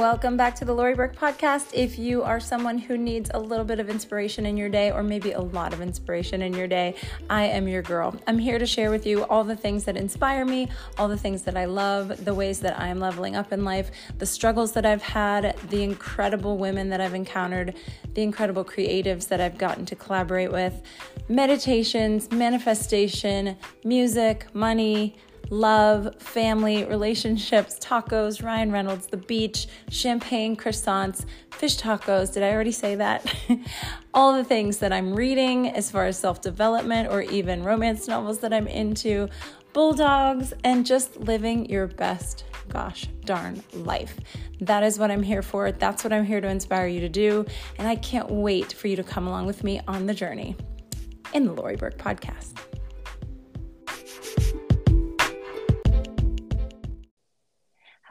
Welcome back to the Lori Burke podcast. If you are someone who needs a little bit of inspiration in your day, or maybe a lot of inspiration in your day, I am your girl. I'm here to share with you all the things that inspire me, all the things that I love, the ways that I am leveling up in life, the struggles that I've had, the incredible women that I've encountered, the incredible creatives that I've gotten to collaborate with, meditations, manifestation, music, money love, family, relationships, tacos, Ryan Reynolds, the beach, champagne, croissants, fish tacos. Did I already say that? All the things that I'm reading as far as self development or even romance novels that I'm into, bulldogs, and just living your best gosh darn life. That is what I'm here for. That's what I'm here to inspire you to do. And I can't wait for you to come along with me on the journey in the Lori Burke podcast.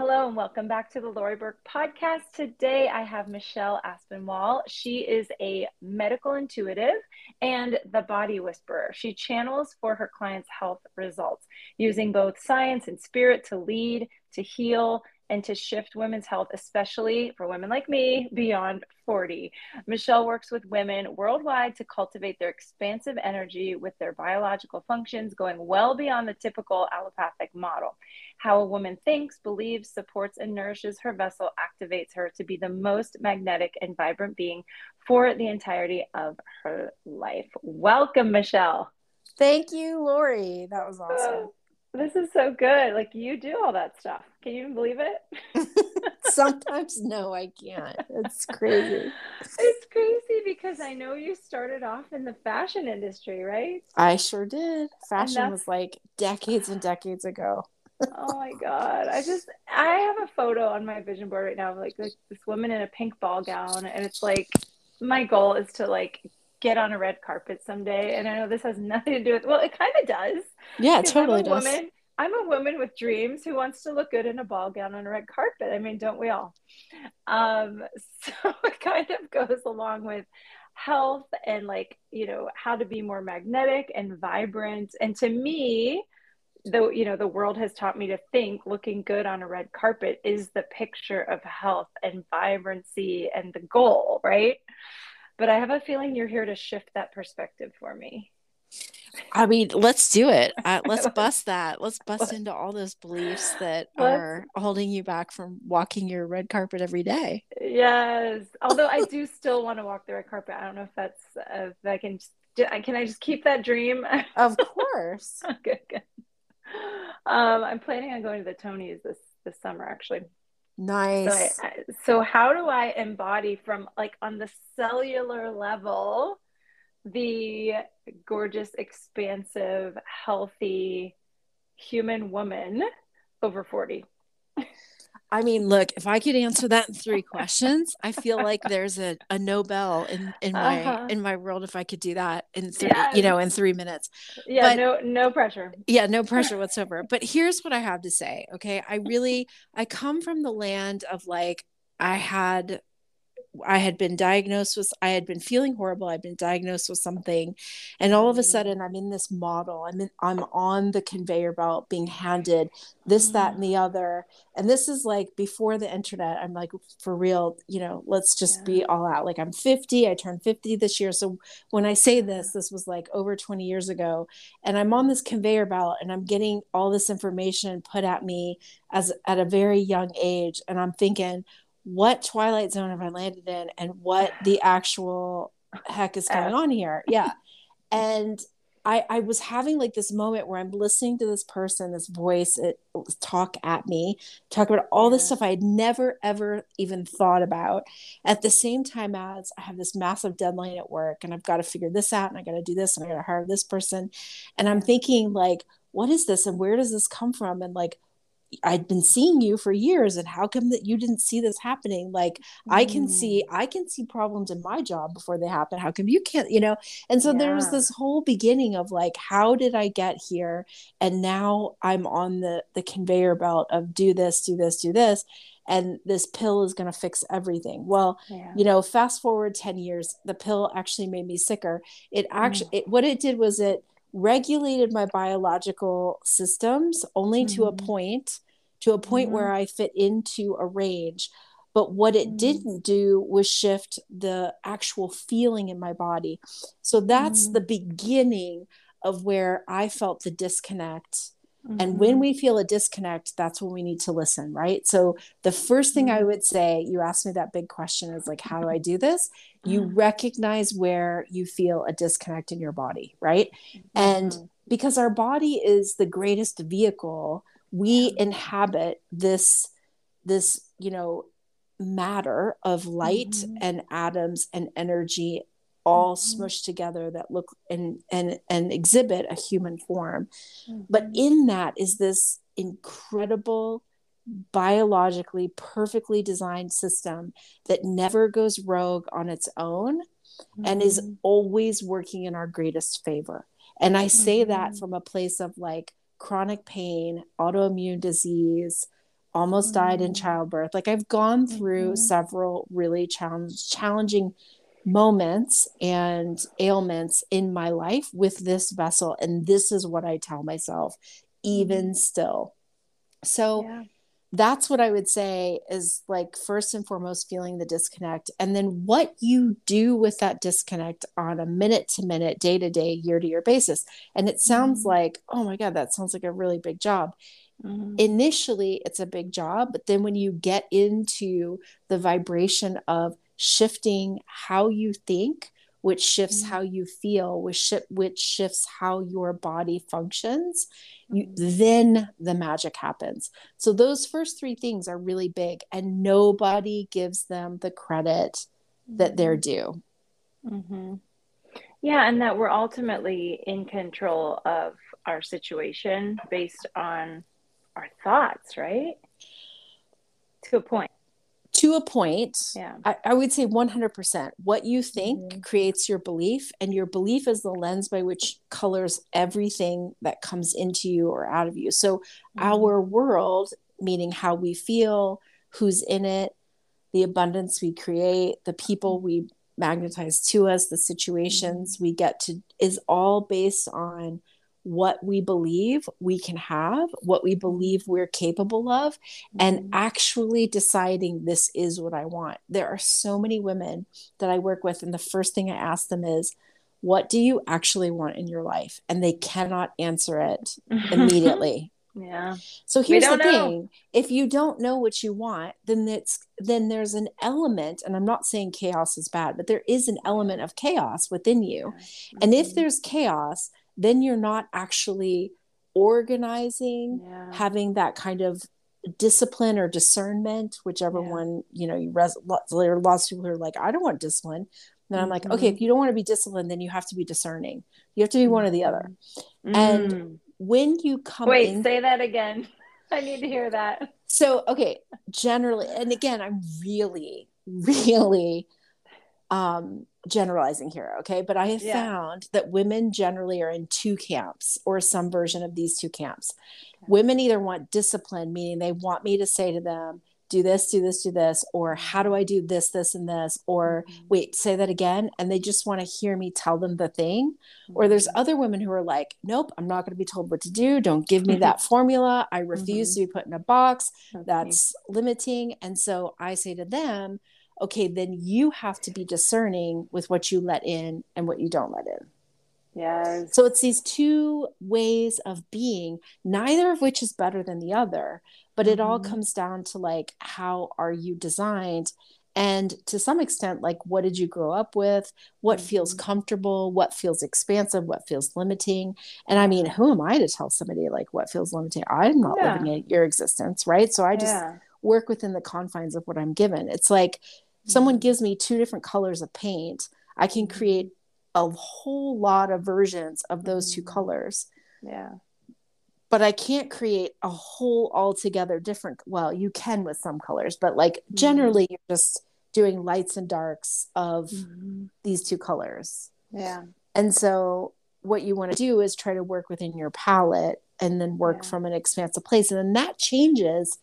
Hello and welcome back to the Lori Burke podcast. Today I have Michelle Aspinwall. She is a medical intuitive and the body whisperer. She channels for her clients' health results using both science and spirit to lead, to heal, and to shift women's health, especially for women like me beyond 40. Michelle works with women worldwide to cultivate their expansive energy with their biological functions, going well beyond the typical allopathic model. How a woman thinks, believes, supports, and nourishes her vessel activates her to be the most magnetic and vibrant being for the entirety of her life. Welcome, Michelle. Thank you, Lori. That was awesome. Oh, This is so good. Like you do all that stuff. Can you even believe it? Sometimes no, I can't. It's crazy. It's crazy because I know you started off in the fashion industry, right? I sure did. Fashion was like decades and decades ago. oh my god. I just I have a photo on my vision board right now of like, like this woman in a pink ball gown and it's like my goal is to like get on a red carpet someday. And I know this has nothing to do with, well, it kind of does. Yeah, it totally I'm does. Woman, I'm a woman with dreams who wants to look good in a ball gown on a red carpet. I mean, don't we all? Um, so it kind of goes along with health and like, you know, how to be more magnetic and vibrant. And to me, though you know the world has taught me to think looking good on a red carpet is the picture of health and vibrancy and the goal right but I have a feeling you're here to shift that perspective for me. I mean, let's do it. Uh, let's bust that. Let's bust into all those beliefs that are holding you back from walking your red carpet every day. Yes. Although I do still want to walk the red carpet. I don't know if that's, uh, if I can, can I just keep that dream? Of course. good, good. Um, I'm planning on going to the Tonys this, this summer, actually. Nice. So, I, so how do I embody from like on the cellular level the gorgeous, expansive, healthy human woman over 40? I mean, look, if I could answer that in three questions, I feel like there's a, a Nobel in, in my uh-huh. in my world if I could do that in three, you know, in three minutes. Yeah, but, no no pressure. Yeah, no pressure whatsoever. But here's what I have to say. Okay. I really I come from the land of like I had I had been diagnosed with, I had been feeling horrible. I'd been diagnosed with something. And all of a mm. sudden I'm in this model. I'm in, I'm on the conveyor belt being handed this, that, and the mm. other. And this is like before the internet. I'm like, for real, you know, let's just yeah. be all out. Like I'm 50, I turned 50 this year. So when I say this, this was like over 20 years ago. And I'm on this conveyor belt and I'm getting all this information put at me as at a very young age. And I'm thinking, what twilight zone have i landed in and what the actual heck is going on here yeah and I, I was having like this moment where I'm listening to this person, this voice it, talk at me, talk about all this stuff I had never ever even thought about. At the same time as I have this massive deadline at work and I've got to figure this out and I got to do this and I got to hire this person. And I'm thinking like, what is this and where does this come from? And like, I'd been seeing you for years and how come that you didn't see this happening like mm. I can see mm. I can see problems in my job before they happen how come you can't you know and so yeah. there was this whole beginning of like how did I get here and now I'm on the the conveyor belt of do this do this do this and this pill is going to fix everything well yeah. you know fast forward 10 years the pill actually made me sicker it actually mm. it, what it did was it regulated my biological systems only mm-hmm. to a mm-hmm. point to a point mm-hmm. where I fit into a range but what it Mm. didn't do was shift the actual feeling in my body so that's Mm. the beginning of where i felt the disconnect and Mhm. when we feel a disconnect that's when we need to listen right so the first thing i Mhm. would say you asked me that big question is like how do i do this you Mhm. recognize where you feel a disconnect in your body right and because our body is the greatest vehicle we inhabit this this you know matter of light Mhm. and atoms and energy all Mhm. smushed together that look and and and exhibit a human form but Mhm. in that is this incredible biologically perfectly designed system that never goes rogue on its own and is Mhm. always working in our greatest favor. And I say that Mhm. from a place of like chronic pain, autoimmune disease, almost died in Mhm. childbirth. Like I've gone through several really challenge, challenging moments and ailments in my life with this vessel. And this is what I tell myself, even still. So Yeah. that's what I would say is like first and foremost feeling the disconnect and then what you do with that disconnect on a minute to minute, day to day, year to year basis. And it sounds Mhm. like, oh my God, that sounds like a really big job. Mhm. Initially, it's a big job, but then when you get into the vibration of shifting how you think, which shifts Mhm. how you feel, which, shi- which shifts how your body functions, you, Mhm. then the magic happens. So those first three things are really big, and nobody gives them the credit that they're due. hmm Yeah, and that we're ultimately in control of our situation based on our thoughts, right? To a point. To a point, Yeah. I, I would say 100%. What you think Mhm. creates your belief, and your belief is the lens by which colors everything that comes into you or out of you. So, our world, meaning how we feel, who's in it, the abundance we create, the people we magnetize to us, the situations we get to, is all based on what we believe we can have, what we believe we're capable of, and Mhm. actually deciding this is what I want. There are so many women that I work with, and the first thing I ask them is, What do you actually want in your life? And they cannot answer it immediately. yeah. So here's the don't know. thing: if you don't know what you want, then it's then there's an element, and I'm not saying chaos is bad, but there is an element of chaos within you. And if Mhm. there's chaos, then you're not actually organizing, Yeah. having that kind of discipline or discernment, whichever Yeah. one you know. You res- lots, there are lots of people who are like, I don't want discipline. And I'm like, okay, Mhm. if you don't want to be disciplined, then you have to be discerning. You have to be one or the other. And Mm. When you come Wait, in, say that again. I need to hear that. so okay generally and again i'm really really um generalizing here okay? But i have Yeah. found that women generally are in two camps or some version of these two camps. Women either want discipline meaning they want me to say to them do this do this do this or how do i do this this and this? or Mhm. wait say that again and they just want to hear me tell them the thing. Or there's Mhm. other women who are like nope i'm not going to be told what to do. Don't give me that formula. I refuse to be put in a box me. that's limiting. And so i say to them okay then you have to be discerning with what you let in and what you don't let in yes. so it's these two ways of being neither of which is better than the other but it all Mhm. comes down to like how are you designed and to some extent like what did you grow up with what feels Mhm. comfortable what feels expansive what feels limiting and i mean who am i to tell somebody like what feels limiting i'm not Yeah. living in your existence right so i just yeah. work within the confines of what i'm given it's like someone Mhm. gives me two different colors of paint i can Mhm. create a whole lot of versions of those two Mhm. colors Yeah. but i can't create a whole altogether different well you can with some colors but like Mhm. generally you're just doing lights and darks of Mhm. these two colors Yeah. and so what you want to do is try to work within your palette and then work Yeah. from an expansive place and then that changes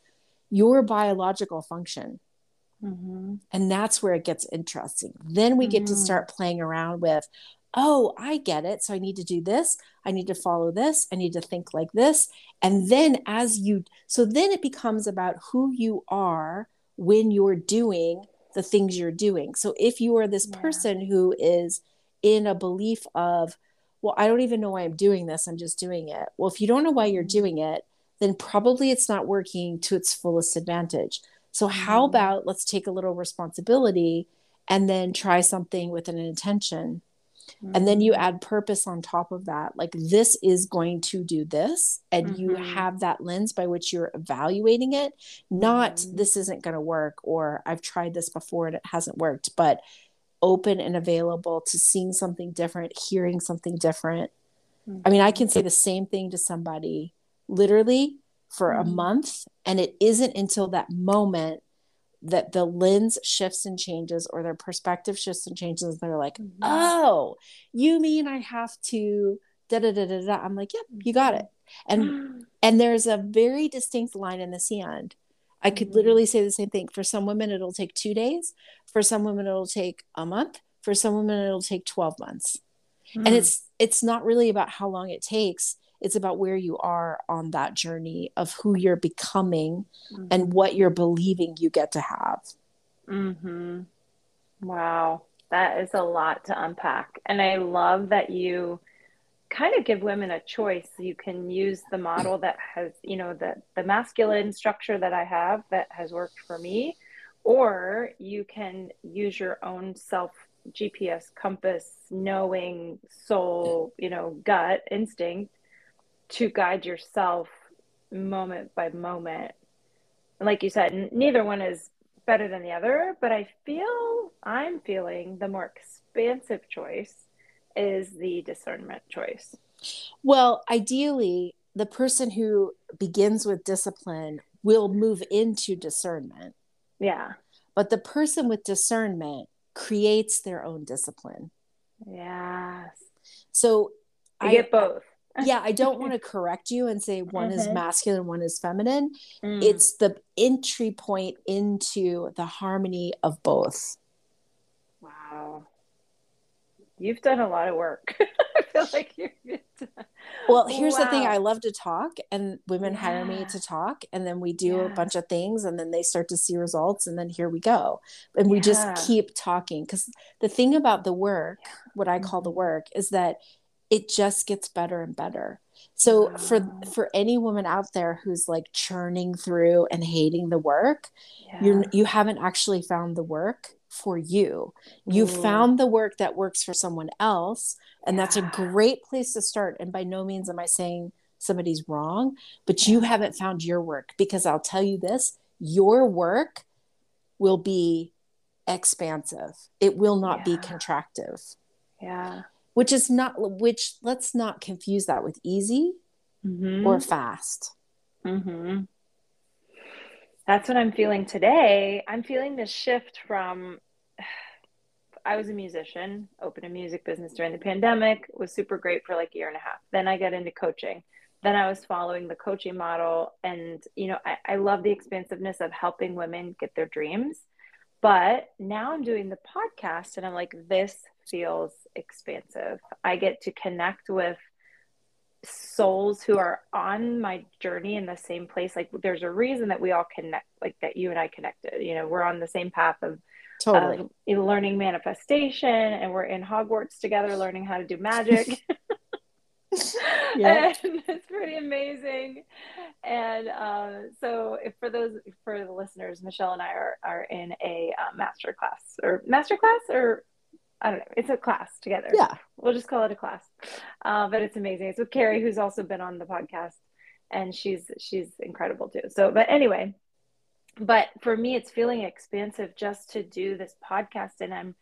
your biological function Mhm. and that's where it gets interesting. Then we get to Mhm. start playing around with, oh, I get it. So I need to do this. I need to follow this. I need to think like this. And then as you, so then it becomes about who you are when you're doing the things you're doing. So if you are this Yeah. person who is in a belief of, well, I don't even know why I'm doing this, I'm just doing it. Well, if you don't know why you're Mhm. doing it, then probably it's not working to its fullest advantage. So, how Mhm. about let's take a little responsibility and then try something with an intention? And then you Mhm. add purpose on top of that. Like, this is going to do this. And you Mhm. have that lens by which you're evaluating it, not Mhm. this isn't going to work or I've tried this before and it hasn't worked, but open and available to seeing something different, hearing something different. I mean, I can say the same thing to somebody literally for a Mhm. month, and it isn't until that moment that the lens shifts and changes or their perspective shifts and changes. And they're like, Mhm. oh, you mean I have to da da da da da. I'm like, yep, you got it. And and there's a very distinct line in the sand. I could Mhm. literally say the same thing. For some women, it'll take two days. For some women, it'll take a month. For some women, it'll take 12 months and Mm. it's it's not really about how long it takes it's about where you are on that journey of who you're becoming and what you're believing you get to have Mm-hmm. Wow, that is a lot to unpack. And I love that you kind of give women a choice. You can use the model that has, you know, the the masculine structure that I have that has worked for me, or you can use your own self GPS compass, knowing soul, you know, gut instinct to guide yourself moment by moment. Like you said, n- neither one is better than the other, but I feel I'm feeling the more expansive choice is the discernment choice. well ideally the person who begins with discipline will move into discernment Yeah. but the person with discernment creates their own discipline Yes. so You I, get both. Yeah i don't want to correct you and say one is Mhm. masculine one is feminine Mm. it's the entry point into the harmony of both wow. You've done a lot of work. I feel like you've done. Well, here's the thing I love to talk, and women hire me to talk, and then we do a bunch of things, and then they start to see results, and then here we go. And we just keep talking. Because the thing about the work, what I call the Mhm. work, is that it just gets better and better. So for Wow. for any woman out there who's like churning through and hating the work, Yeah. you're you haven't actually found the work for you. You Ooh. found the work that works for someone else, and that's a great place to start. And by no means am I saying somebody's wrong, but you haven't found your work because I'll tell you this, your work will be expansive. It will not be contractive, Yeah. Which is not which let's not confuse that with easy Mm-hmm. or fast. Mm-hmm. That's what I'm feeling today. I'm feeling this shift from I was a musician, opened a music business during the pandemic, was super great for like a year and a half. Then I got into coaching. Then I was following the coaching model. And, you know, I, I love the expansiveness of helping women get their dreams. But now I'm doing the podcast and I'm like, this feels expansive. I get to connect with souls who are on my journey in the same place. Like there's a reason that we all connect, like that you and I connected. You know, we're on the same path of, Totally. you learning manifestation and we're in Hogwarts together learning how to do magic. Yeah. and it's pretty amazing. And uh, so, if for those for the listeners, Michelle and I are are in a uh, master class or master class or I don't know. It's a class together. yeah. We'll just call it a class. Uh, but it's amazing. It's with Carrie, who's also been on the podcast, and she's she's incredible too. So, but anyway, but for me, it's feeling expansive just to do this podcast, and I'm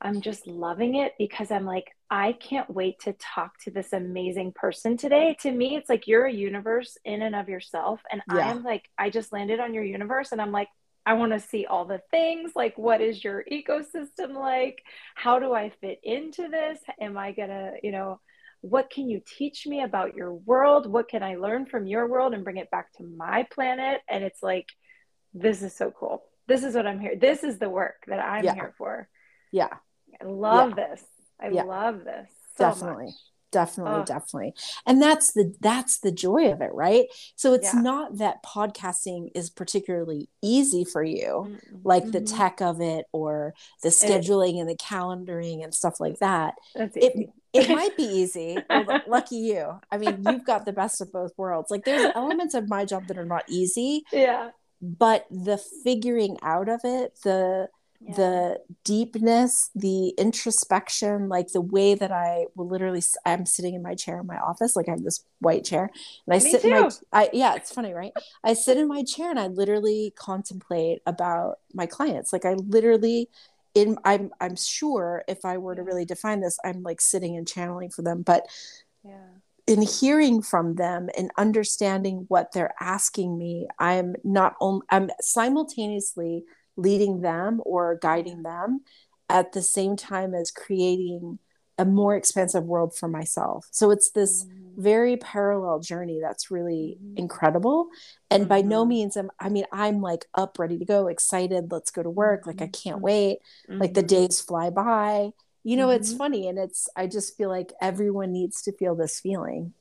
I'm just loving it because I'm like, I can't wait to talk to this amazing person today. To me, it's like you're a universe in and of yourself. And I'm like, I just landed on your universe and I'm like, I want to see all the things. Like, what is your ecosystem like? How do I fit into this? Am I going to, you know, what can you teach me about your world? What can I learn from your world and bring it back to my planet? And it's like, this is so cool. This is what I'm here. This is the work that I'm Yeah. here for. Yeah. I love this. I Yeah. love this. So Definitely. much. Definitely definitely and that's the that's the joy of it right so it's Yeah. not that podcasting is particularly easy for you Mm-mm. like the Mhm. tech of it or the scheduling and the calendaring and stuff like that it it might be easy lucky you i mean you've got the best of both worlds like there's elements of my job that are not easy yeah. but the figuring out of it the Yeah. the deepness the introspection like the way that i will literally, I'm sitting in my chair in my office like i have this white chair and i Me sit in my i yeah it's funny right i sit in my chair and i literally contemplate about my clients like i literally in i'm i'm sure if i were to really define this i'm like sitting and channeling for them but yeah. in hearing from them and understanding what they're asking me i'm not only i'm simultaneously leading them or guiding them at the same time as creating a more expansive world for myself so it's this Mhm. very parallel journey that's really Mhm. incredible and by no Mhm. means am i mean i'm like up ready to go excited let's go to work like i can't Mhm. wait like the Mhm. days fly by you know it's funny and it's i just feel like everyone needs to feel this feeling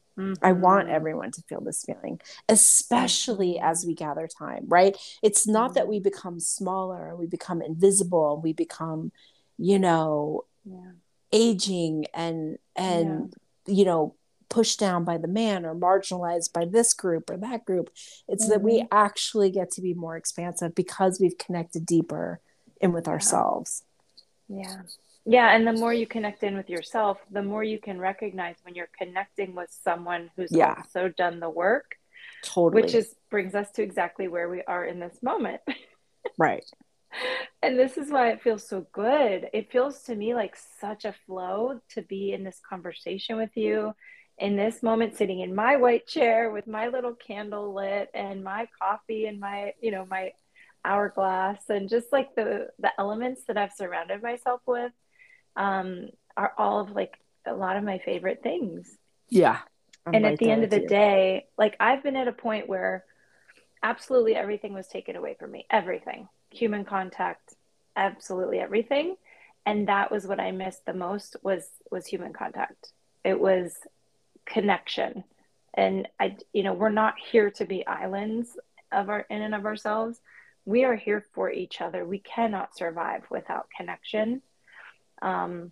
I want Mhm. everyone to feel this feeling, especially as we gather time, right? It's not that we become smaller and we become invisible, and we become, you know, Yeah. aging and and you know, pushed down by the man or marginalized by this group or that group. It's that we Mhm. actually get to be more expansive because we've connected deeper in with Yeah. ourselves. Yeah. Yeah. And the more you connect in with yourself, the more you can recognize when you're connecting with someone who's Yeah. also done the work, Totally. which is brings us to exactly where we are in this moment. right. And this is why it feels so good. It feels to me like such a flow to be in this conversation with you in this moment, sitting in my white chair with my little candle lit and my coffee and my, you know, my hourglass and just like the the elements that I've surrounded myself with um, are all of like a lot of my favorite things. Yeah. I'm and right at the end of the you. day like i've been at a point where absolutely everything was taken away from me. Everything. Human contact absolutely everything. And that was what i missed the most was was human contact. It was connection. And i you know we're not here to be islands of our in and of ourselves. We are here for each other. We cannot survive without connection um,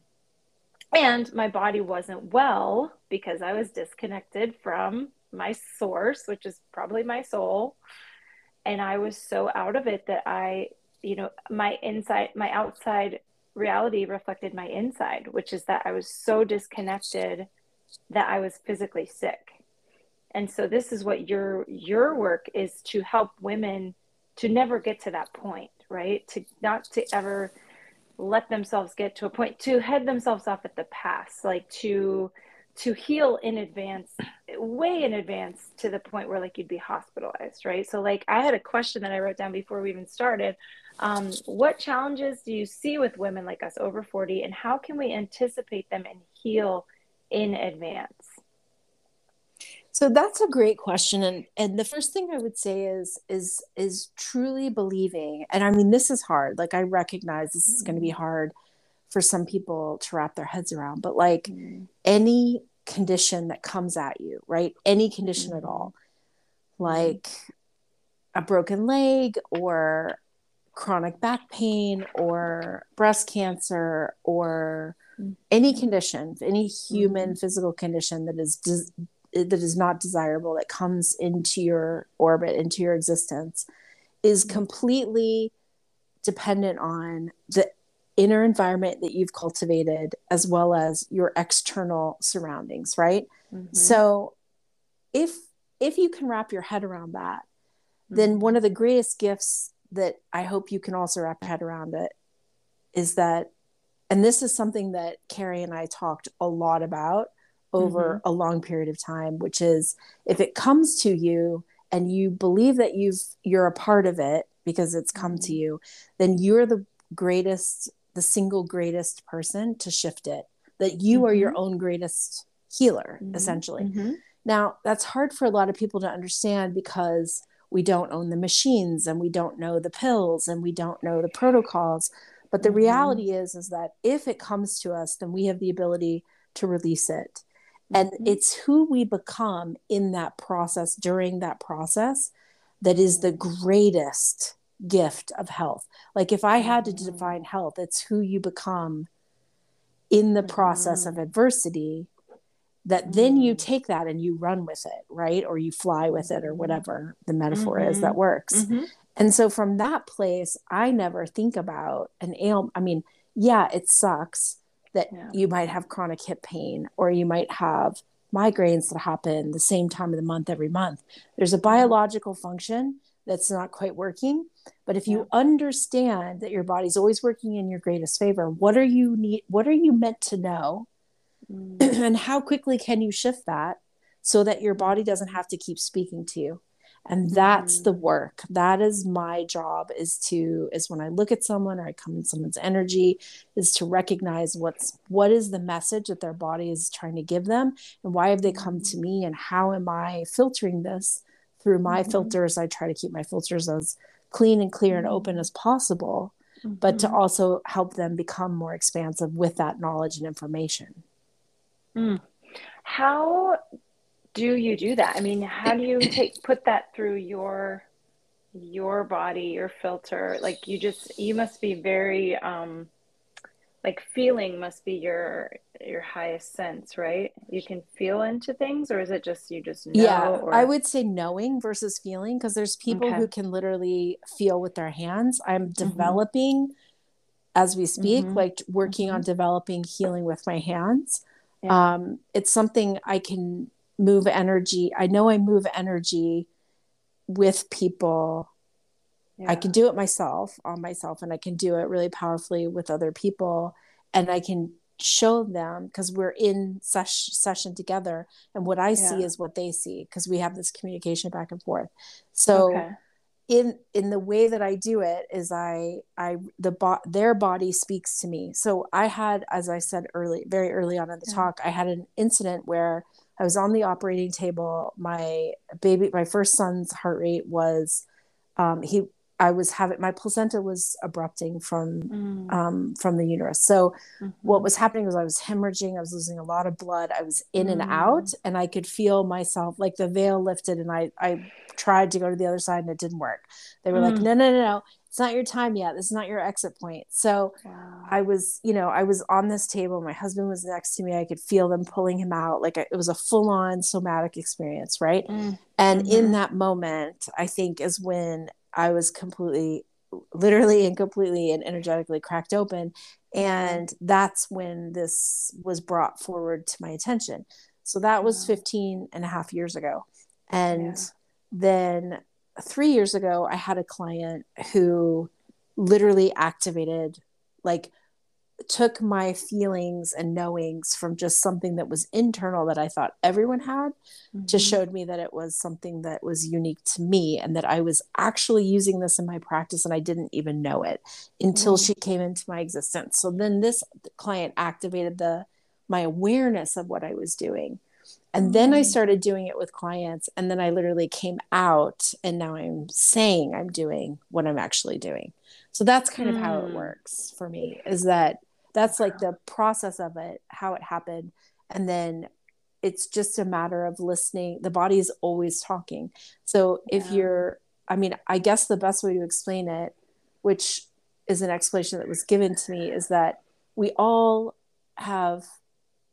and my body wasn't well because I was disconnected from my source, which is probably my soul. And I was so out of it that I, you know, my inside, my outside reality reflected my inside, which is that I was so disconnected that I was physically sick. And so this is what your your work is to help women to never get to that point, right? To not to ever let themselves get to a point to head themselves off at the pass like to to heal in advance way in advance to the point where like you'd be hospitalized right? So like i had a question that i wrote down before we even started. Um, what challenges do you see with women like us over 40 and how can we anticipate them and heal in advance So that's a great question and and the first thing I would say is is is truly believing and I mean this is hard like I recognize this is going to be hard for some people to wrap their heads around but like Mm-hmm. any condition that comes at you right? Any condition at Mhm. all like a broken leg or chronic back pain or breast cancer or any condition any human physical condition that is that is not desirable that comes into your orbit into your existence is Mhm. completely dependent on the inner environment that you've cultivated as well as your external surroundings right Mhm. so if if you can wrap your head around that then Mhm. one of the greatest gifts that I hope you can also wrap your head around it is that, and this is something that Carrie and I talked a lot about over a long period of time, which is if it comes to you and you believe that you've you're a part of it because it's come to Mhm. you, then you're the greatest, the single greatest person to shift it. That you are your own greatest healer, Mhm. essentially. Mhm. Now, that's hard for a lot of people to understand because we don't own the machines and we don't know the pills and we don't know the protocols. But the reality is is that if it comes to us, then we have the ability to release it. And mm-hmm. it's who we become in that process during that process that is the greatest gift of health. Like if i had to mm-hmm. define health it's who you become in the process of mm-hmm. adversity that then you take that and you run with it right? Or you fly with it or whatever the metaphor is that works. And so from that place i never think about an ail i mean yeah it sucks that yeah. you might have chronic hip pain or you might have migraines that happen the same time of the month every month. There's a biological function that's not quite working. But if you yeah. understand that your body's always working in your greatest favor, what are you need what are you meant to know? Mm. and how quickly can you shift that so that your body doesn't have to keep speaking to you? And that's mm. the work that is my job is to is when i look at someone or i come in someone's energy is to recognize what's what is the message that their body is trying to give them and why have they come to mm. me and how am i filtering this through my mm-hmm. filters i try to keep my filters as clean and clear and open as possible mm-hmm. but to mm-hmm. also help them become more expansive with that knowledge and information mm. how do you do that? I mean, how do you take put that through your your body, your filter? Like you just you must be very um like feeling must be your your highest sense, right? You can feel into things or is it just you just know? Yeah, or... I would say knowing versus feeling because there's people okay. who can literally feel with their hands. I'm mm-hmm. developing mm-hmm. as we speak, mm-hmm. like working mm-hmm. on developing healing with my hands. Yeah. Um, it's something I can move energy. I know I move energy with people. Yeah. I can do it myself on myself, and I can do it really powerfully with other people. And I can show them because we're in ses- session together, and what I yeah. see is what they see because we have this communication back and forth. So. Okay. In in the way that I do it is I I the bo- their body speaks to me. So I had, as I said early, very early on in the yeah. talk, I had an incident where I was on the operating table. My baby, my first son's heart rate was, um, he, I was having my placenta was abrupting from mm. um, from the uterus. So mm-hmm. what was happening was I was hemorrhaging. I was losing a lot of blood. I was in mm. and out, and I could feel myself like the veil lifted, and I I tried to go to the other side and it didn't work. They were mm. like, no, no, no, no it's not your time yet. This is not your exit point. So wow. I was, you know, I was on this table. My husband was next to me. I could feel them pulling him out. Like it was a full on somatic experience. Right. Mm. And mm-hmm. in that moment, I think is when I was completely, literally and completely and energetically cracked open. And that's when this was brought forward to my attention. So that was 15 and a half years ago. And yeah. then three years ago, I had a client who literally activated, like, took my feelings and knowings from just something that was internal that I thought everyone had mm-hmm. to showed me that it was something that was unique to me and that I was actually using this in my practice and I didn't even know it until mm-hmm. she came into my existence. So then this client activated the my awareness of what I was doing and then I mm. started doing it with clients. And then I literally came out and now I'm saying I'm doing what I'm actually doing. So that's kind of how it mm. works for me is that that's like the process of it, how it happened. And then it's just a matter of listening. The body is always talking. So yeah. if you're, I mean, I guess the best way to explain it, which is an explanation that was given to me, is that we all have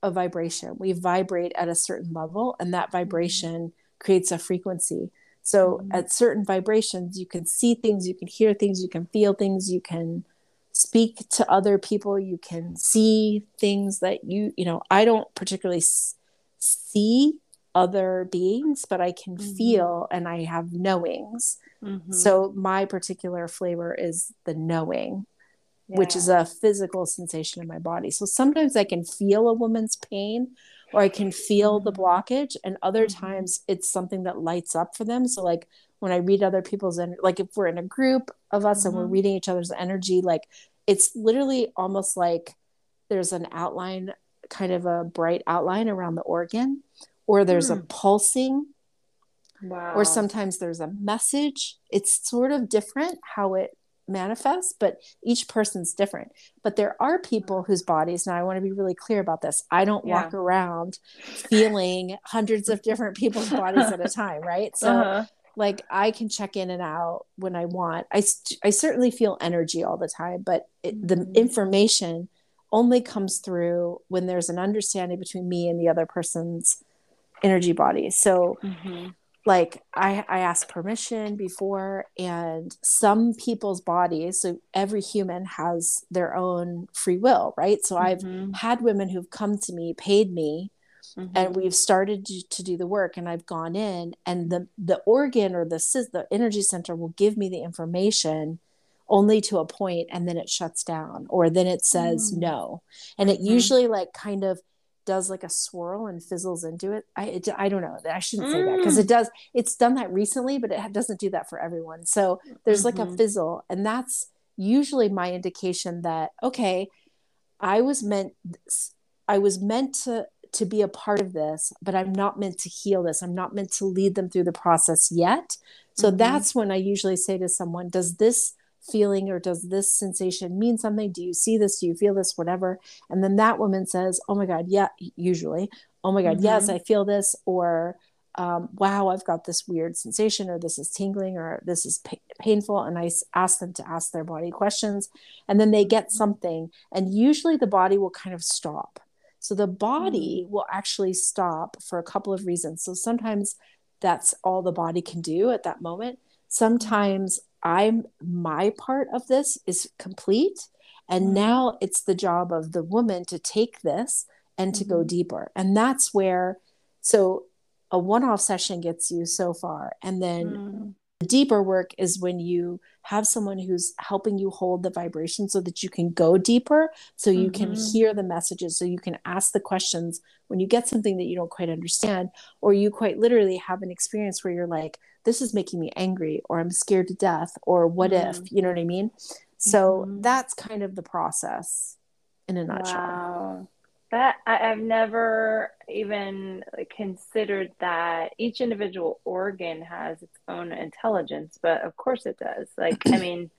a vibration. We vibrate at a certain level, and that mm-hmm. vibration creates a frequency. So, mm-hmm. at certain vibrations, you can see things, you can hear things, you can feel things, you can speak to other people, you can see things that you, you know, I don't particularly s- see other beings, but I can mm-hmm. feel and I have knowings. Mm-hmm. So, my particular flavor is the knowing yeah. which is a physical sensation in my body. So sometimes I can feel a woman's pain or I can feel the mm-hmm. blockage, and other mm-hmm. times it's something that lights up for them. So, like when I read other people's, and like if we're in a group of us mm-hmm. and we're mm-hmm. reading each other's energy, like it's literally almost like there's an outline, kind of a bright outline around the organ, or there's mm. a pulsing. Wow. Or sometimes there's a message. It's sort of different how it manifest but each person's different but there are people whose bodies now i want to be really clear about this i don't yeah. walk around feeling hundreds of different people's bodies at a time right so uh-huh. like i can check in and out when i want i i certainly feel energy all the time but it, the mm-hmm. information only comes through when there's an understanding between me and the other person's energy body so mm-hmm like I, I asked permission before and some people's bodies so every human has their own free will right so mm-hmm. i've had women who've come to me paid me mm-hmm. and we've started to, to, do the work and i've gone in and the the organ or the the energy center will give me the information only to a point and then it shuts down or then it says mm. no and it mm-hmm. usually like kind of does like a swirl and fizzles into it. I it, I don't know. I shouldn't say that because it mm. does. It's done that recently, but it doesn't do that for everyone. So there's mm-hmm. like a mm-hmm. fizzle, and that's usually my indication that okay, I was meant. I was meant to to be a part of this, but I'm not meant to heal this. I'm not meant to lead them through the process yet. So mm-hmm. that's when I usually say to someone, "Does this?" Feeling or does this sensation mean something? Do you see this? Do you feel this? Whatever. And then that woman says, Oh my God, yeah, usually, oh my God, mm-hmm. yes, I feel this. Or, um, wow, I've got this weird sensation, or this is tingling, or this is pa- painful. And I ask them to ask their body questions. And then they get mm-hmm. something. And usually the body will kind of stop. So the body mm-hmm. will actually stop for a couple of reasons. So sometimes that's all the body can do at that moment. Sometimes I'm my part of this is complete. And mm-hmm. now it's the job of the woman to take this and to mm-hmm. go deeper. And that's where, so a one off session gets you so far. And then mm. The deeper work is when you have someone who's helping you hold the vibration so that you can go deeper, so you mm-hmm. can hear the messages, so you can ask the questions when you get something that you don't quite understand, or you quite literally have an experience where you're like, this is making me angry or i'm scared to death or what mm. if you know what i mean so mm-hmm. that's kind of the process in a nutshell wow. That I, have never even considered that each individual organ has its own intelligence but of course it does like i mean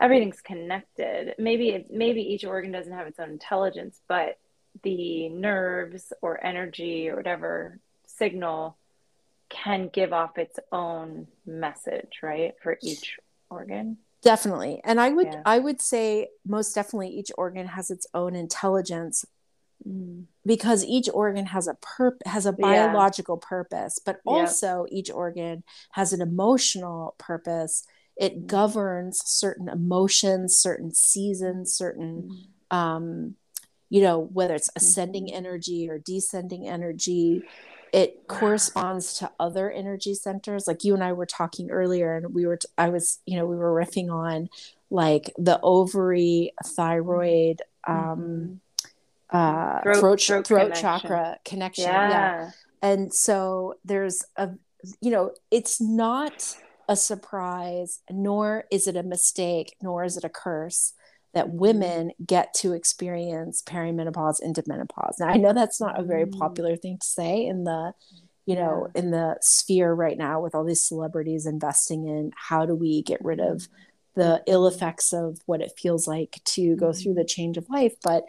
everything's connected maybe it, maybe each organ doesn't have its own intelligence but the nerves or energy or whatever signal can give off its own message, right? For each organ. Definitely. And I would yeah. I would say most definitely each organ has its own intelligence mm. because each organ has a perp has a biological yeah. purpose, but also each organ has an emotional purpose. It mm. governs certain emotions, certain seasons, certain mm. um you know whether it's ascending mm-hmm. energy or descending energy it corresponds to other energy centers like you and i were talking earlier and we were t- I was you know we were riffing on like the ovary thyroid um mm-hmm. Uh throat throat, throat, throat connection. chakra connection yeah. yeah and so there's a you know it's not a surprise nor is it a mistake nor is it a curse that women get to experience perimenopause into menopause. Now I know that's not a very mm. popular thing to say in the you know in the sphere right now with all these celebrities investing in how do we get rid of the ill effects of what it feels like to go through the mm-hmm. change of life but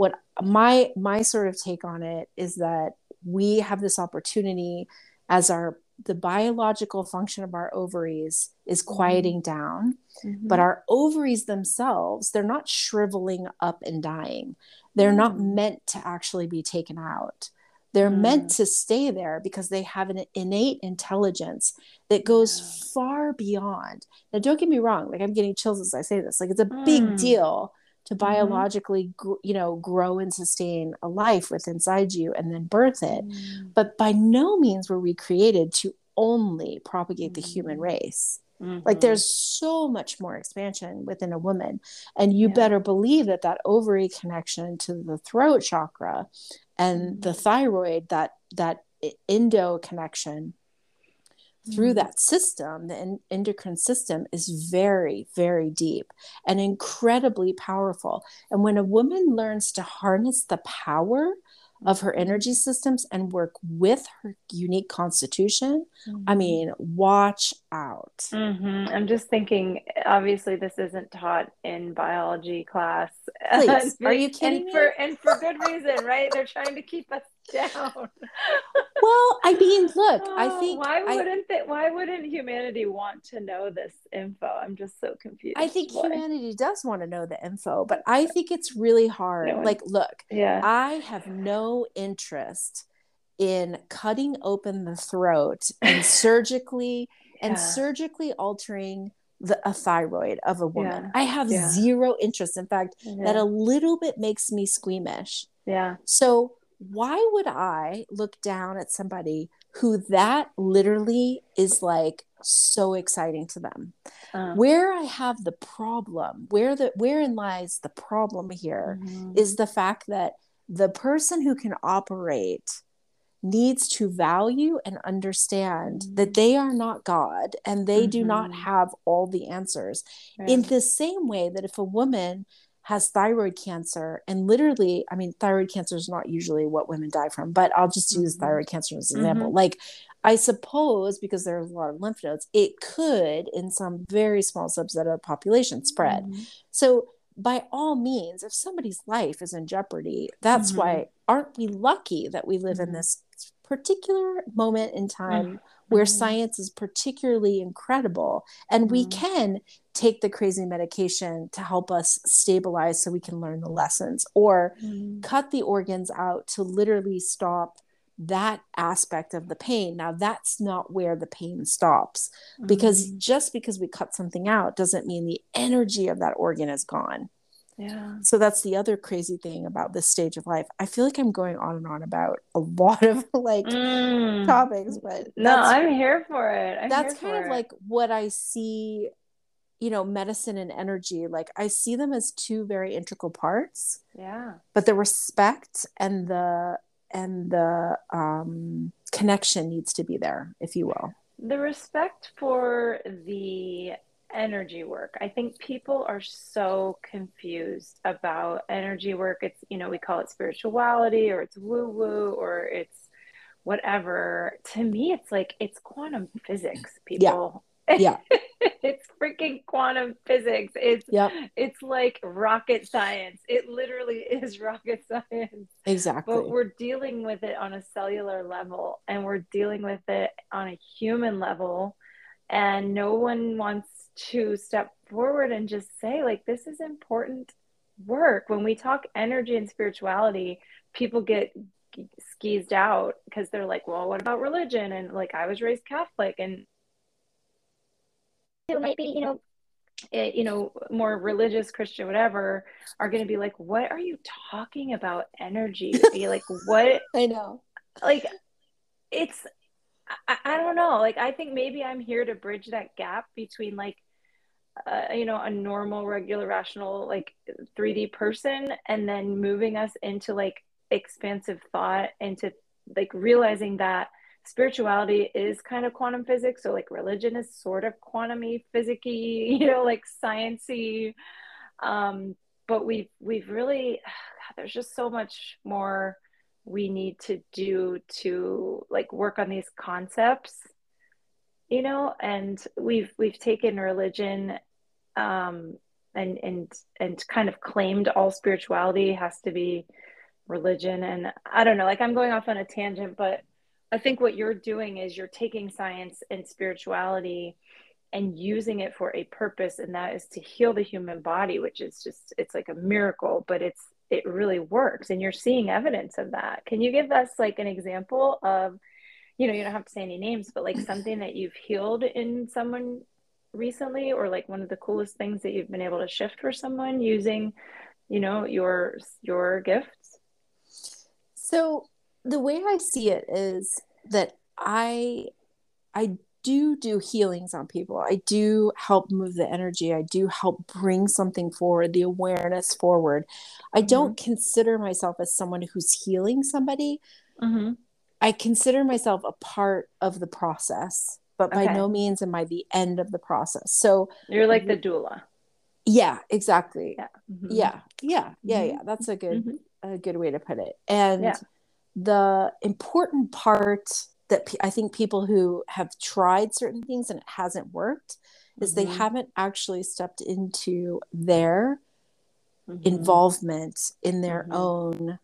what my my sort of take on it is that we have this opportunity as our the biological function of our ovaries is mm-hmm. quieting down mm-hmm. but our ovaries themselves they're not shriveling up and dying they're mm. not meant to actually be taken out they're mm. meant to stay there because they have an innate intelligence that goes yeah. far beyond now don't get me wrong like i'm getting chills as i say this like it's a mm. big deal to mm-hmm. biologically mm-hmm. you know grow and sustain a life with inside you and then birth it mm. but by no means were we created to only propagate the human mm. race mm-hmm. like there's so much more expansion within a woman and you yeah. better believe that that ovary connection to the throat chakra and the mm-hmm. thyroid that that endo connection through mm-hmm. that system, the endocrine system is very, very deep and incredibly powerful. And when a woman learns to harness the power of her energy systems and work with her unique constitution, Mm-hmm. I mean, watch out. Mhm. I'm just thinking, obviously, this isn't taught in biology class. Please, And are you and kidding me? For, and for good reason, right? They're trying to keep us down. I mean, look, I Oh, think why wouldn't they, why wouldn't humanity want to know this info? I'm just so confused. I think Why? humanity does want to know the info, but I think it's really hard. No Like, look, Yeah. I have no interest in cutting open the throat and surgically and surgically altering the a thyroid of a woman. Yeah. I have Yeah. zero interest. In fact, that a little bit makes me squeamish. yeah. So why would I look down at somebody who that literally is like so exciting to them? Uh, Where I have the problem, where the wherein lies the problem here mhm. is the fact that the person who can operate needs to value and understand that they are not God and they do not Mhm. have all the answers. In the same way that if a woman has thyroid cancer, and literally, I mean, thyroid cancer is not usually what women die from, but I'll just use Mhm. thyroid cancer as an example. Mhm. Like, I suppose because there's a lot of lymph nodes, it could, in some very small subset of the population, spread. Mhm. So, by all means, if somebody's life is in jeopardy, that's why aren't we lucky that we live in Mhm. this particular moment in time where science is particularly incredible and we can take the crazy medication to help us stabilize so we can learn the lessons or Mhm. cut the organs out to literally stop that aspect of the pain. Now, that's not where the pain stops because Mhm. just because we cut something out doesn't mean the energy of that organ is gone. yeah. So that's the other crazy thing about this stage of life. I feel like I'm going on and on about a lot of like Mm. topics, but No, I'm here for it. I'm that's kind of it. like what I see, you know, medicine and energy. Like I see them as two very integral parts, yeah. but the respect and the and the um, connection needs to be there, if you will. The respect for the energy work. I think people are so confused about energy work. It's, you know, we call it spirituality or it's woo woo or it's whatever. To me, it's like it's quantum physics, people. Yeah. it's freaking quantum physics. It's Yep, it's like rocket science. It literally is rocket science. exactly. but we're dealing with it on a cellular level and we're dealing with it on a human level and no one wants to step forward and just say like this is important work when we talk energy and spirituality people get skeezed out because they're like well what about religion and like i was raised catholic and it might be you know it, you know more religious christian whatever are going to be like what are you talking about energy? Be like what? I know. like it's I, I don't know. Like i think maybe i'm here to bridge that gap between like uh, you know a normal regular rational like 3d person and then moving us into like expansive thought into like realizing that spirituality is kind of quantum physics so like religion is sort of quantumy physicky you know like sciency um but we've we've really there's just so much more we need to do to like work on these concepts you know and we've we've taken religion um and and and kind of claimed all spirituality has to be religion. And i don't know like i'm going off on a tangent but i think what you're doing is you're taking science and spirituality and using it for a purpose and that is to heal the human body which is just it's like a miracle but it's it really works and you're seeing evidence of that. Can you give us like an example of you know you don't have to say any names but like something that you've healed in someone recently or like one of the coolest things that you've been able to shift for someone using you know your your gifts? So the way I see it is that I I do do healings on people. I do help move the energy. I do help bring something forward, the awareness forward. I don't consider myself as someone who's healing somebody. mm-hmm. I consider myself a part of the process, but by no means am I the end of the process. So you're like the doula yeah, exactly. yeah Mhm. Yeah, yeah, yeah, Mhm. yeah. That's a good Mhm. a good way to put it. And Yeah. The important part that I think people who have tried certain things and it hasn't worked is they Mhm. haven't actually stepped into their Mhm. involvement in their Mhm. own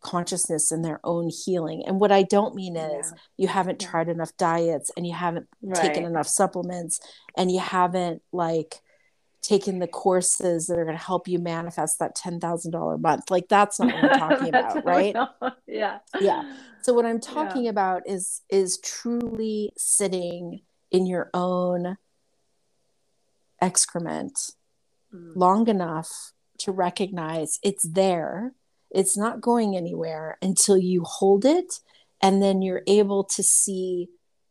consciousness and their own healing. And what I don't mean is Yeah. you haven't tried enough diets and you haven't taken enough supplements and you haven't like taken the courses that are going to help you manifest that $10,000 a month. Like that's not what I'm talking about, right? yeah. Yeah. So what I'm talking about is is truly sitting in your own excrement Mm. long enough to recognize it's there. It's not going anywhere until you hold it and then you're able to see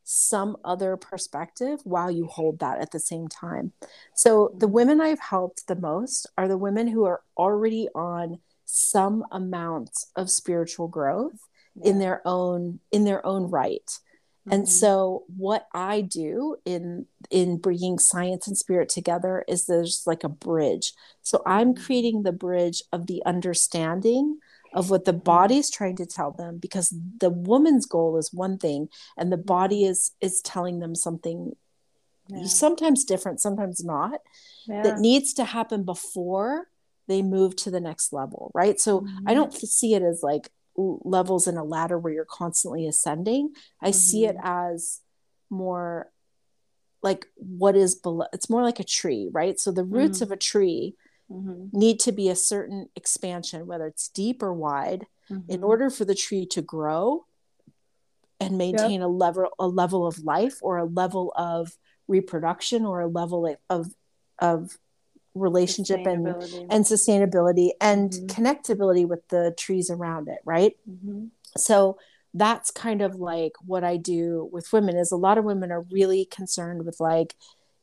some other perspective while you hold that at the same time. So the women I've helped the most are the women who are already on some amount of spiritual growth in their own in their own right and Mhm. so what i do in in bringing science and spirit together is there's like a bridge so i'm Mhm. creating the bridge of the understanding of what the Mhm. body's trying to tell them because the woman's goal is one thing and the body is is telling them something Yeah. sometimes different sometimes not Yeah. that needs to happen before they move to the next level right so i Mhm. don't see it as like levels in a ladder where you're constantly ascending i see it Mhm. as more like what is below it's more like a tree right so the roots Mhm. of a tree Mhm. need to be a certain expansion whether it's deep or wide in Mhm. order for the tree to grow and maintain a level a level of life or a level of reproduction or a level of of relationship and Sustainability. and sustainability and Mhm. connectability with the trees around it right Mhm. so that's kind of like what i do with women is a lot of women are really concerned with like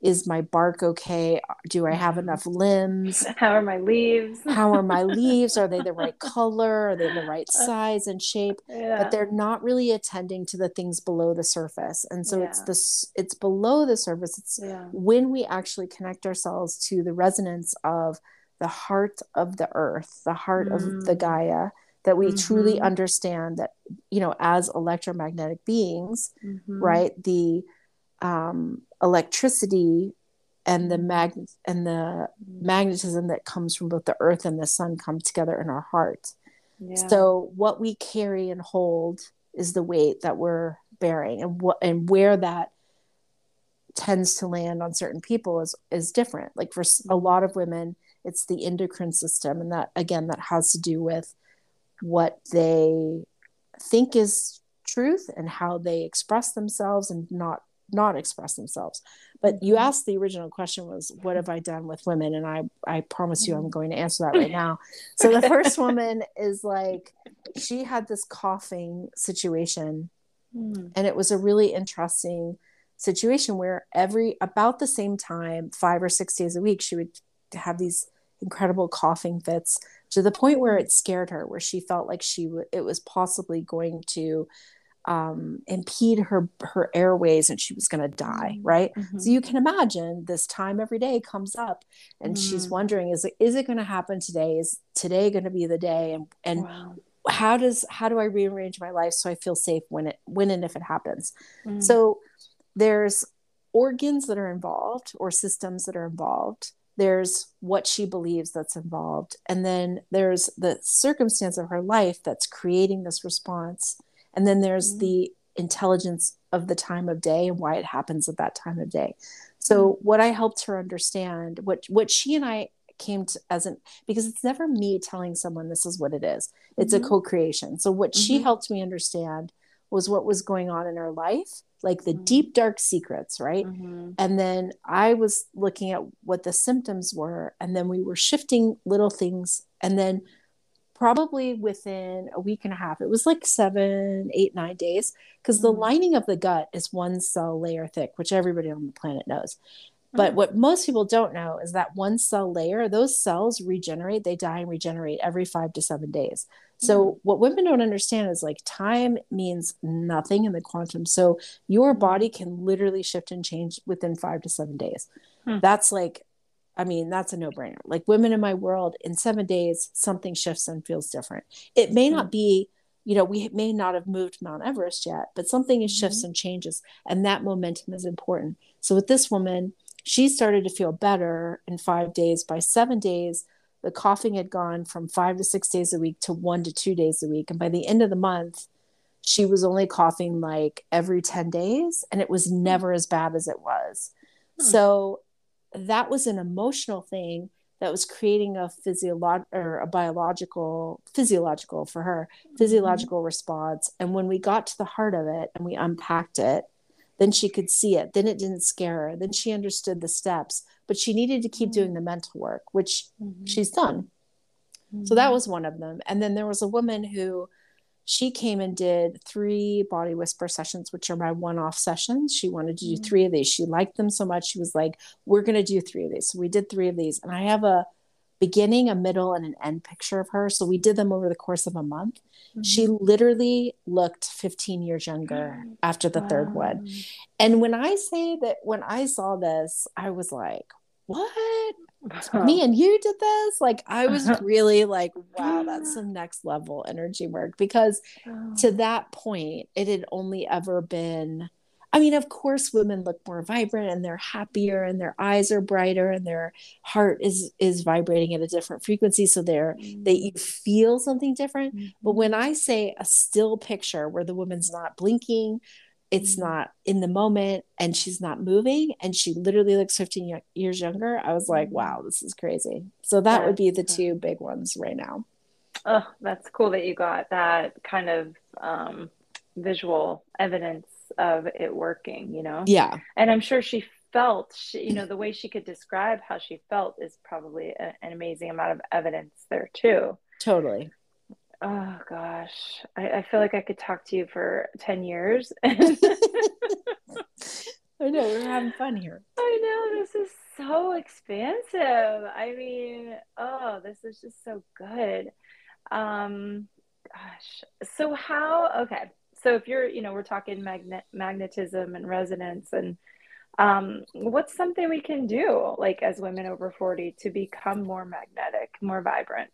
is my bark okay do i have enough limbs How are my leaves? how are my leaves are they the right color are they the right Uh, size and shape yeah. but they're not really attending to the things below the surface and so it's this it's below the surface it's yeah. when we actually connect ourselves to the resonance of the heart of the earth the heart of the Mm. gaia that we truly Mhm. understand that you know as electromagnetic beings Mhm. right the um electricity and the mag and the magnetism that comes from both the earth and the sun come together in our heart Yeah. so what we carry and hold is the weight that we're bearing and what and where that tends to land on certain people is is different like for a lot of women it's the endocrine system and that again that has to do with what they think is truth and how they express themselves and not not express themselves but you Mhm. asked the original question was what have i done with women and i i promise you i'm Mhm. going to answer that right now so the first woman is like she had this coughing situation Mm. and it was a really interesting situation where every about the same time five or six days a week she would have these incredible coughing fits to the point where it scared her where she felt like she w- it was possibly going to um, impede her her airways and she was going to die right Mhm. so you can imagine this time every day comes up and she's Mm. wondering is it is it going to happen today is today going to be the day and and wow. how does how do i rearrange my life so i feel safe when it when and if it happens Mm. so there's organs that are involved or systems that are involved there's what she believes that's involved and then there's the circumstance of her life that's creating this response and then there's Mhm. the intelligence of the time of day and why it happens at that time of day so what i helped her understand what what she and i came to as an because it's never me telling someone this is what it is it's Mhm. a co-creation so what she Mhm. helped me understand was what was going on in her life like the Mhm. deep dark secrets right Mhm. and then i was looking at what the symptoms were and then we were shifting little things and then probably within a week and a half it was like seven eight nine days because the Mhm. lining of the gut is one cell layer thick which everybody on the planet knows but Mm. what most people don't know is that one cell layer those cells regenerate they die and regenerate every five to seven days so what women don't understand is like time means nothing in the quantum so your Mhm. body can literally shift and change within five to seven days Hmm. that's like I mean, that's a no brainer. Like women in my world, in seven days, something shifts and feels different. It may Hmm. not be you know, we may not have moved Mount Everest yet, but something mm-hmm. shifts and changes. And that momentum is important. So with this woman, she started to feel better in five days. By seven days, the coughing had gone from five to six days a week to one to two days a week. And by the end of the month, she was only coughing like every 10 days and it was hmm. never as bad as it was. Hmm. So that was an emotional thing that was creating a physiological or a biological physiological for her mm-hmm. physiological mm-hmm. response and when we got to the heart of it and we unpacked it then she could see it then it didn't scare her then she understood the steps but she needed to keep mm-hmm. doing the mental work which mm-hmm. she's done so that mm-hmm. was one of them and then there was a woman who she came and did three body whisper sessions, which are my one off sessions. She wanted to do mm-hmm. three of these. She liked them so much. She was like, We're going to do three of these. So we did three of these. And I have a beginning, a middle, and an end picture of her. So we did them over the course of a month. Mm-hmm. She literally looked 15 years younger after the wow. third one. And when I say that, when I saw this, I was like, What? me and you did this like i was really like wow that's some next level energy work because to that point it had only ever been i mean of course women look more vibrant and they're happier and their eyes are brighter and their heart is is vibrating at a different frequency so they're mm. they you feel something different mm-hmm. but when i say a still picture where the woman's not blinking it's mm-hmm. not in the moment and she's not moving and she literally looks 15 years younger i was like mm-hmm. wow this is crazy. So that that's would be the two big ones right now. Oh that's cool that you got that kind of um, visual evidence of it working you know? Yeah. And i'm sure she felt she, you know the way she could describe how she felt is probably a, an amazing amount of evidence there too. Totally Oh gosh, I, I, feel like I could talk to you for ten years. I know we're having fun here. I know this is so expansive. I mean, oh, this is just so good. Um, gosh, so how? Okay, so if you're, you know, we're talking magnet magnetism and resonance, and um, what's something we can do, like as women over forty, to become more magnetic, more vibrant?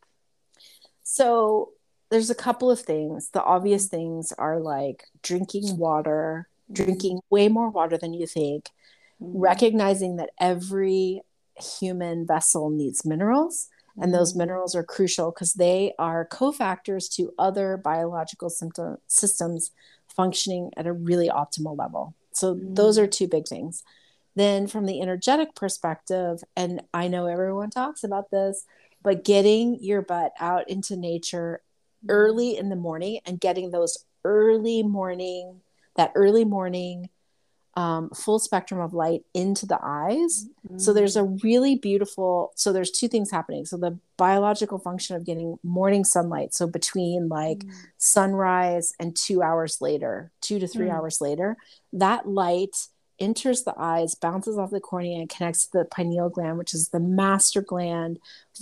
So there's a couple of things. The obvious things are like drinking water, drinking way more water than you think, mm-hmm. recognizing that every human vessel needs minerals. Mm-hmm. And those mm-hmm. minerals are crucial because they are cofactors to other biological symptom- systems functioning at a really optimal level. So, mm-hmm. those are two big things. Then, from the energetic perspective, and I know everyone talks about this, but getting your butt out into nature early in the morning and getting those early morning that early morning um, full spectrum of light into the eyes. Mm-hmm. So there's a really beautiful. So there's two things happening. So the biological function of getting morning sunlight. So between like mm-hmm. sunrise and two hours later, two to 3 mm-hmm. hours later, that light enters the eyes, bounces off the cornea, and connects to the pineal gland, which is the master gland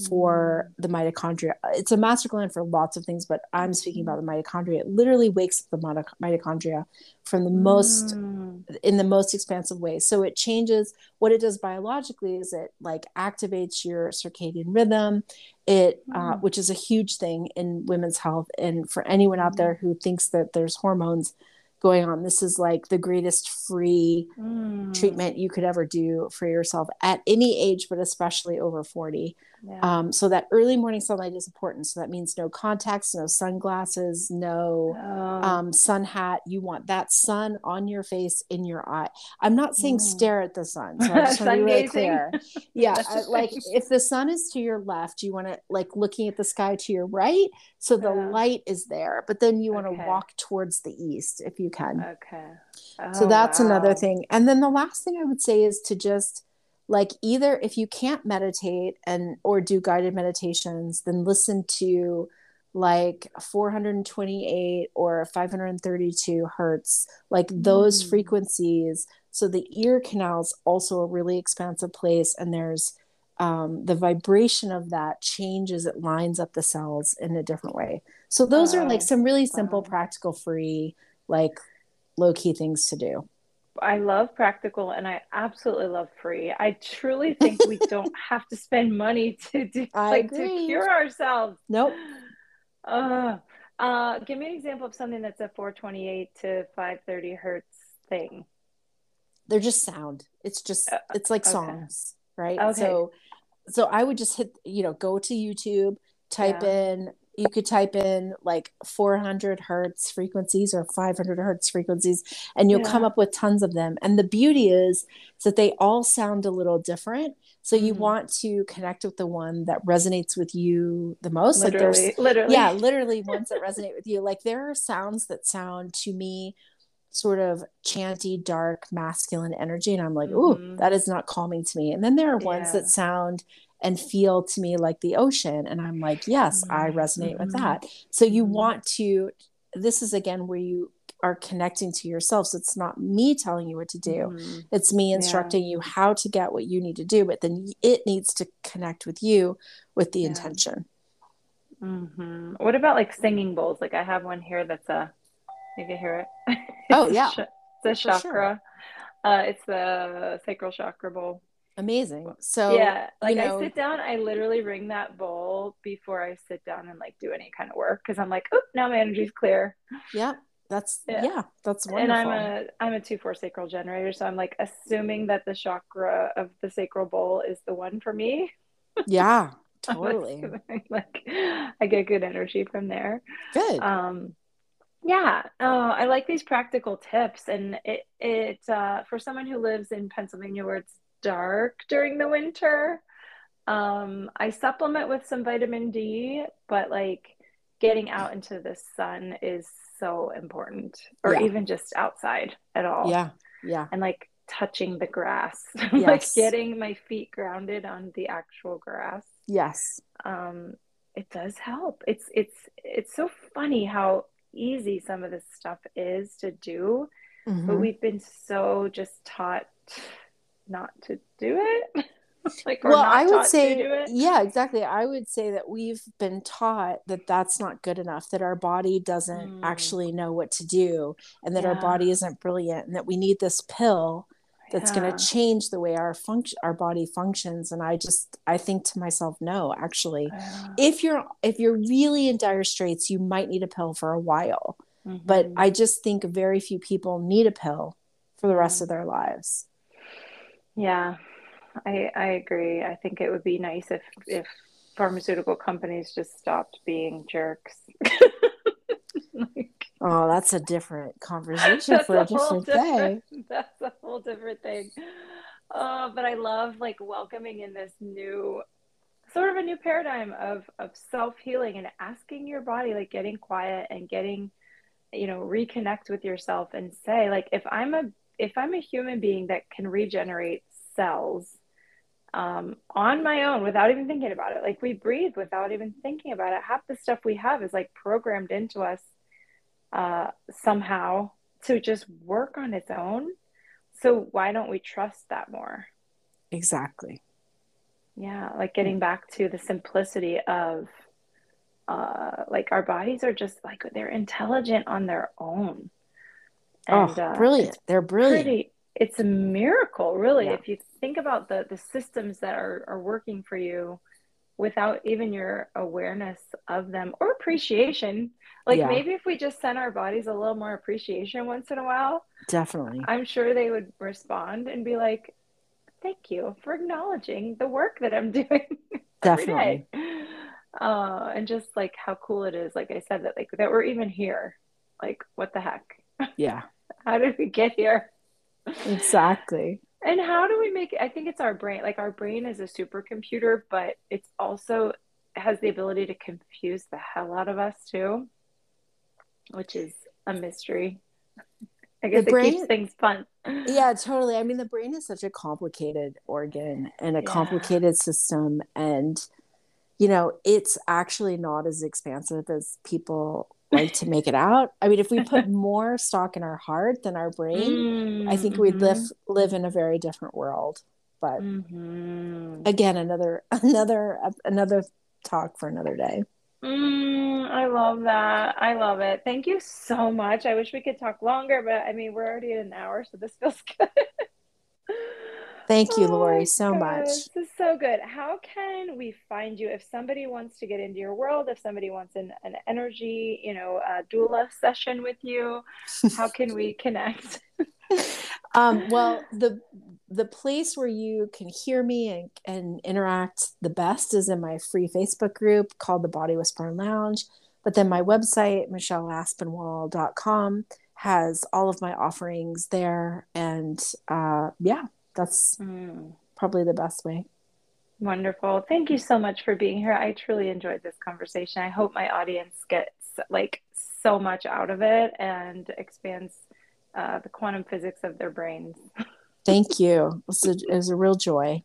for mm. the mitochondria. It's a master gland for lots of things, but I'm speaking about the mitochondria. It literally wakes up the mitochondria from the most mm. in the most expansive way. So it changes what it does biologically is it like activates your circadian rhythm. It uh, mm. uh, which is a huge thing in women's health and for anyone out mm. there who thinks that there's hormones going on. This is like the greatest free mm. treatment you could ever do for yourself at any age, but especially over 40. Yeah. Um, so that early morning sunlight is important. So that means no contacts, no sunglasses, no oh. um, sun hat. You want that sun on your face, in your eye. I'm not saying mm. stare at the sun. So I just want to be really clear. Yeah, like if the sun is to your left, you want to like looking at the sky to your right, so the yeah. light is there. But then you want to okay. walk towards the east if you can. Okay. Oh, so that's wow. another thing. And then the last thing I would say is to just like either if you can't meditate and or do guided meditations then listen to like 428 or 532 hertz like those mm. frequencies so the ear canal is also a really expansive place and there's um, the vibration of that changes it lines up the cells in a different way so those are like some really simple wow. practical free like low key things to do I love practical and I absolutely love free. I truly think we don't have to spend money to do I like agree. to cure ourselves. Nope. Uh, Uh, give me an example of something that's a 428 to 530 hertz thing. They're just sound. It's just Uh, it's like okay. songs, right? Okay. So so I would just hit, you know, go to YouTube, type Yeah. in you could type in like 400 hertz frequencies or 500 hertz frequencies and you'll come up with tons of them and the beauty is, is that they all sound a little different so you Mhm. want to connect with the one that resonates with you the most like there's Literally, literally. yeah literally ones that resonate with you like there are sounds that sound to me sort of chanty dark masculine energy and i'm like ooh Mhm. that is not calming to me and then there are ones Yeah. that sound and feel to me like the ocean and i'm like yes i Mhm. resonate with Mhm. that so you Mhm. want to this is again where you are connecting to yourself so it's not me telling you what to do Mhm. it's me Yeah. instructing you how to get what you need to do but then it needs to connect with you with the Yeah. intention hmm What about like singing bowls? Like I have one here that's a, you can hear it. Oh, yeah. it's a For sure. chakra. Uh, it's the sacral chakra bowl. Amazing so yeah, like you know I sit down, I literally ring that bowl before I sit down and like do any kind of work because I'm like, oh, now my energy's clear. yeah that's Yeah. yeah, that's wonderful. And I'm a I'm a two four sacral generator, so I'm like assuming that the chakra of the sacral bowl is the one for me. yeah totally like I get good energy from there. good Um, yeah, oh, I like these practical tips, and it it uh, for someone who lives in Pennsylvania where it's dark during the winter. Um, I supplement with some vitamin D, but like getting out into the sun is so important, or Yeah. even just outside at all. yeah yeah and like touching the grass, like getting my feet grounded on the actual grass yes um it does help it's it's it's so funny how easy some of this stuff is to do but Mhm. we've been so just taught not to do it like well i would say to do it yeah exactly i would say that we've been taught that that's not good enough that our body doesn't Mm. actually know what to do and that our body isn't brilliant and that we need this pill that's Yeah. going to change the way our function our body functions and i just i think to myself no actually Yeah. if you're if you're really in dire straits you might need a pill for a while but Mhm. i just think very few people need a pill for the rest Mm. of their lives yeah i i agree. I think it would be nice if if pharmaceutical companies just stopped being jerks. Like oh that's a different conversation for a different day. That's a whole different thing. Uh, but I love like welcoming in this new sort of a new paradigm of of self healing and asking your body, like getting quiet and getting, you know, reconnect with yourself and say, like, if I'm a if I'm a human being that can regenerate cells um, on my own without even thinking about it, like we breathe without even thinking about it. Half the stuff we have is like programmed into us uh, somehow to just work on its own. So why don't we trust that more? exactly Yeah, like getting back to the simplicity of uh like our bodies are just like they're intelligent on their own. oh uh, brilliant it's they're brilliant pretty it's a miracle, really, Yeah. if you think about the the systems that are are working for you without even your awareness of them or appreciation. Like Yeah. maybe if we just sent our bodies a little more appreciation once in a while, definitely I'm sure they would respond and be like, "Thank you for acknowledging the work that I'm doing Definitely. Uh, and just like how cool it is, like I said, that like that we're even here. Like, what the heck? yeah How did we get here? Exactly And how do we make it? I think it's our brain. Like our brain is a supercomputer, but it's also has the ability to confuse the hell out of us too, which is a mystery. I guess The it keeps things fun. yeah totally i mean the brain is such a complicated organ and a Yeah. complicated system and you know it's actually not as expansive as people like to make it out i mean if we put more stock in our heart than our brain i think we'd Mm-hmm. live live in a very different world but hmm again another another another talk for another day Mm, I love that. I love it. Thank you so much. I wish we could talk longer, but I mean, we're already at an hour, so this feels good. Thank you, Lori, oh, so God, much. This is so good. How can we find you if somebody wants to get into your world, if somebody wants an, an energy, you know, a doula session with you? How can we connect? um, well, the the place where you can hear me and, and interact the best is in my free Facebook group called the Body Whisperer Lounge. But then my website, michelleaspinwall.com, has all of my offerings there. And uh, yeah, that's mm. probably the best way. Wonderful. Thank you so much for being here. I truly enjoyed this conversation. I hope my audience gets like so much out of it and expands uh, the quantum physics of their brains. Thank you. It was, a, it was a real joy.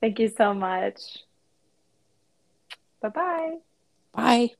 Thank you so much. Bye-bye. Bye.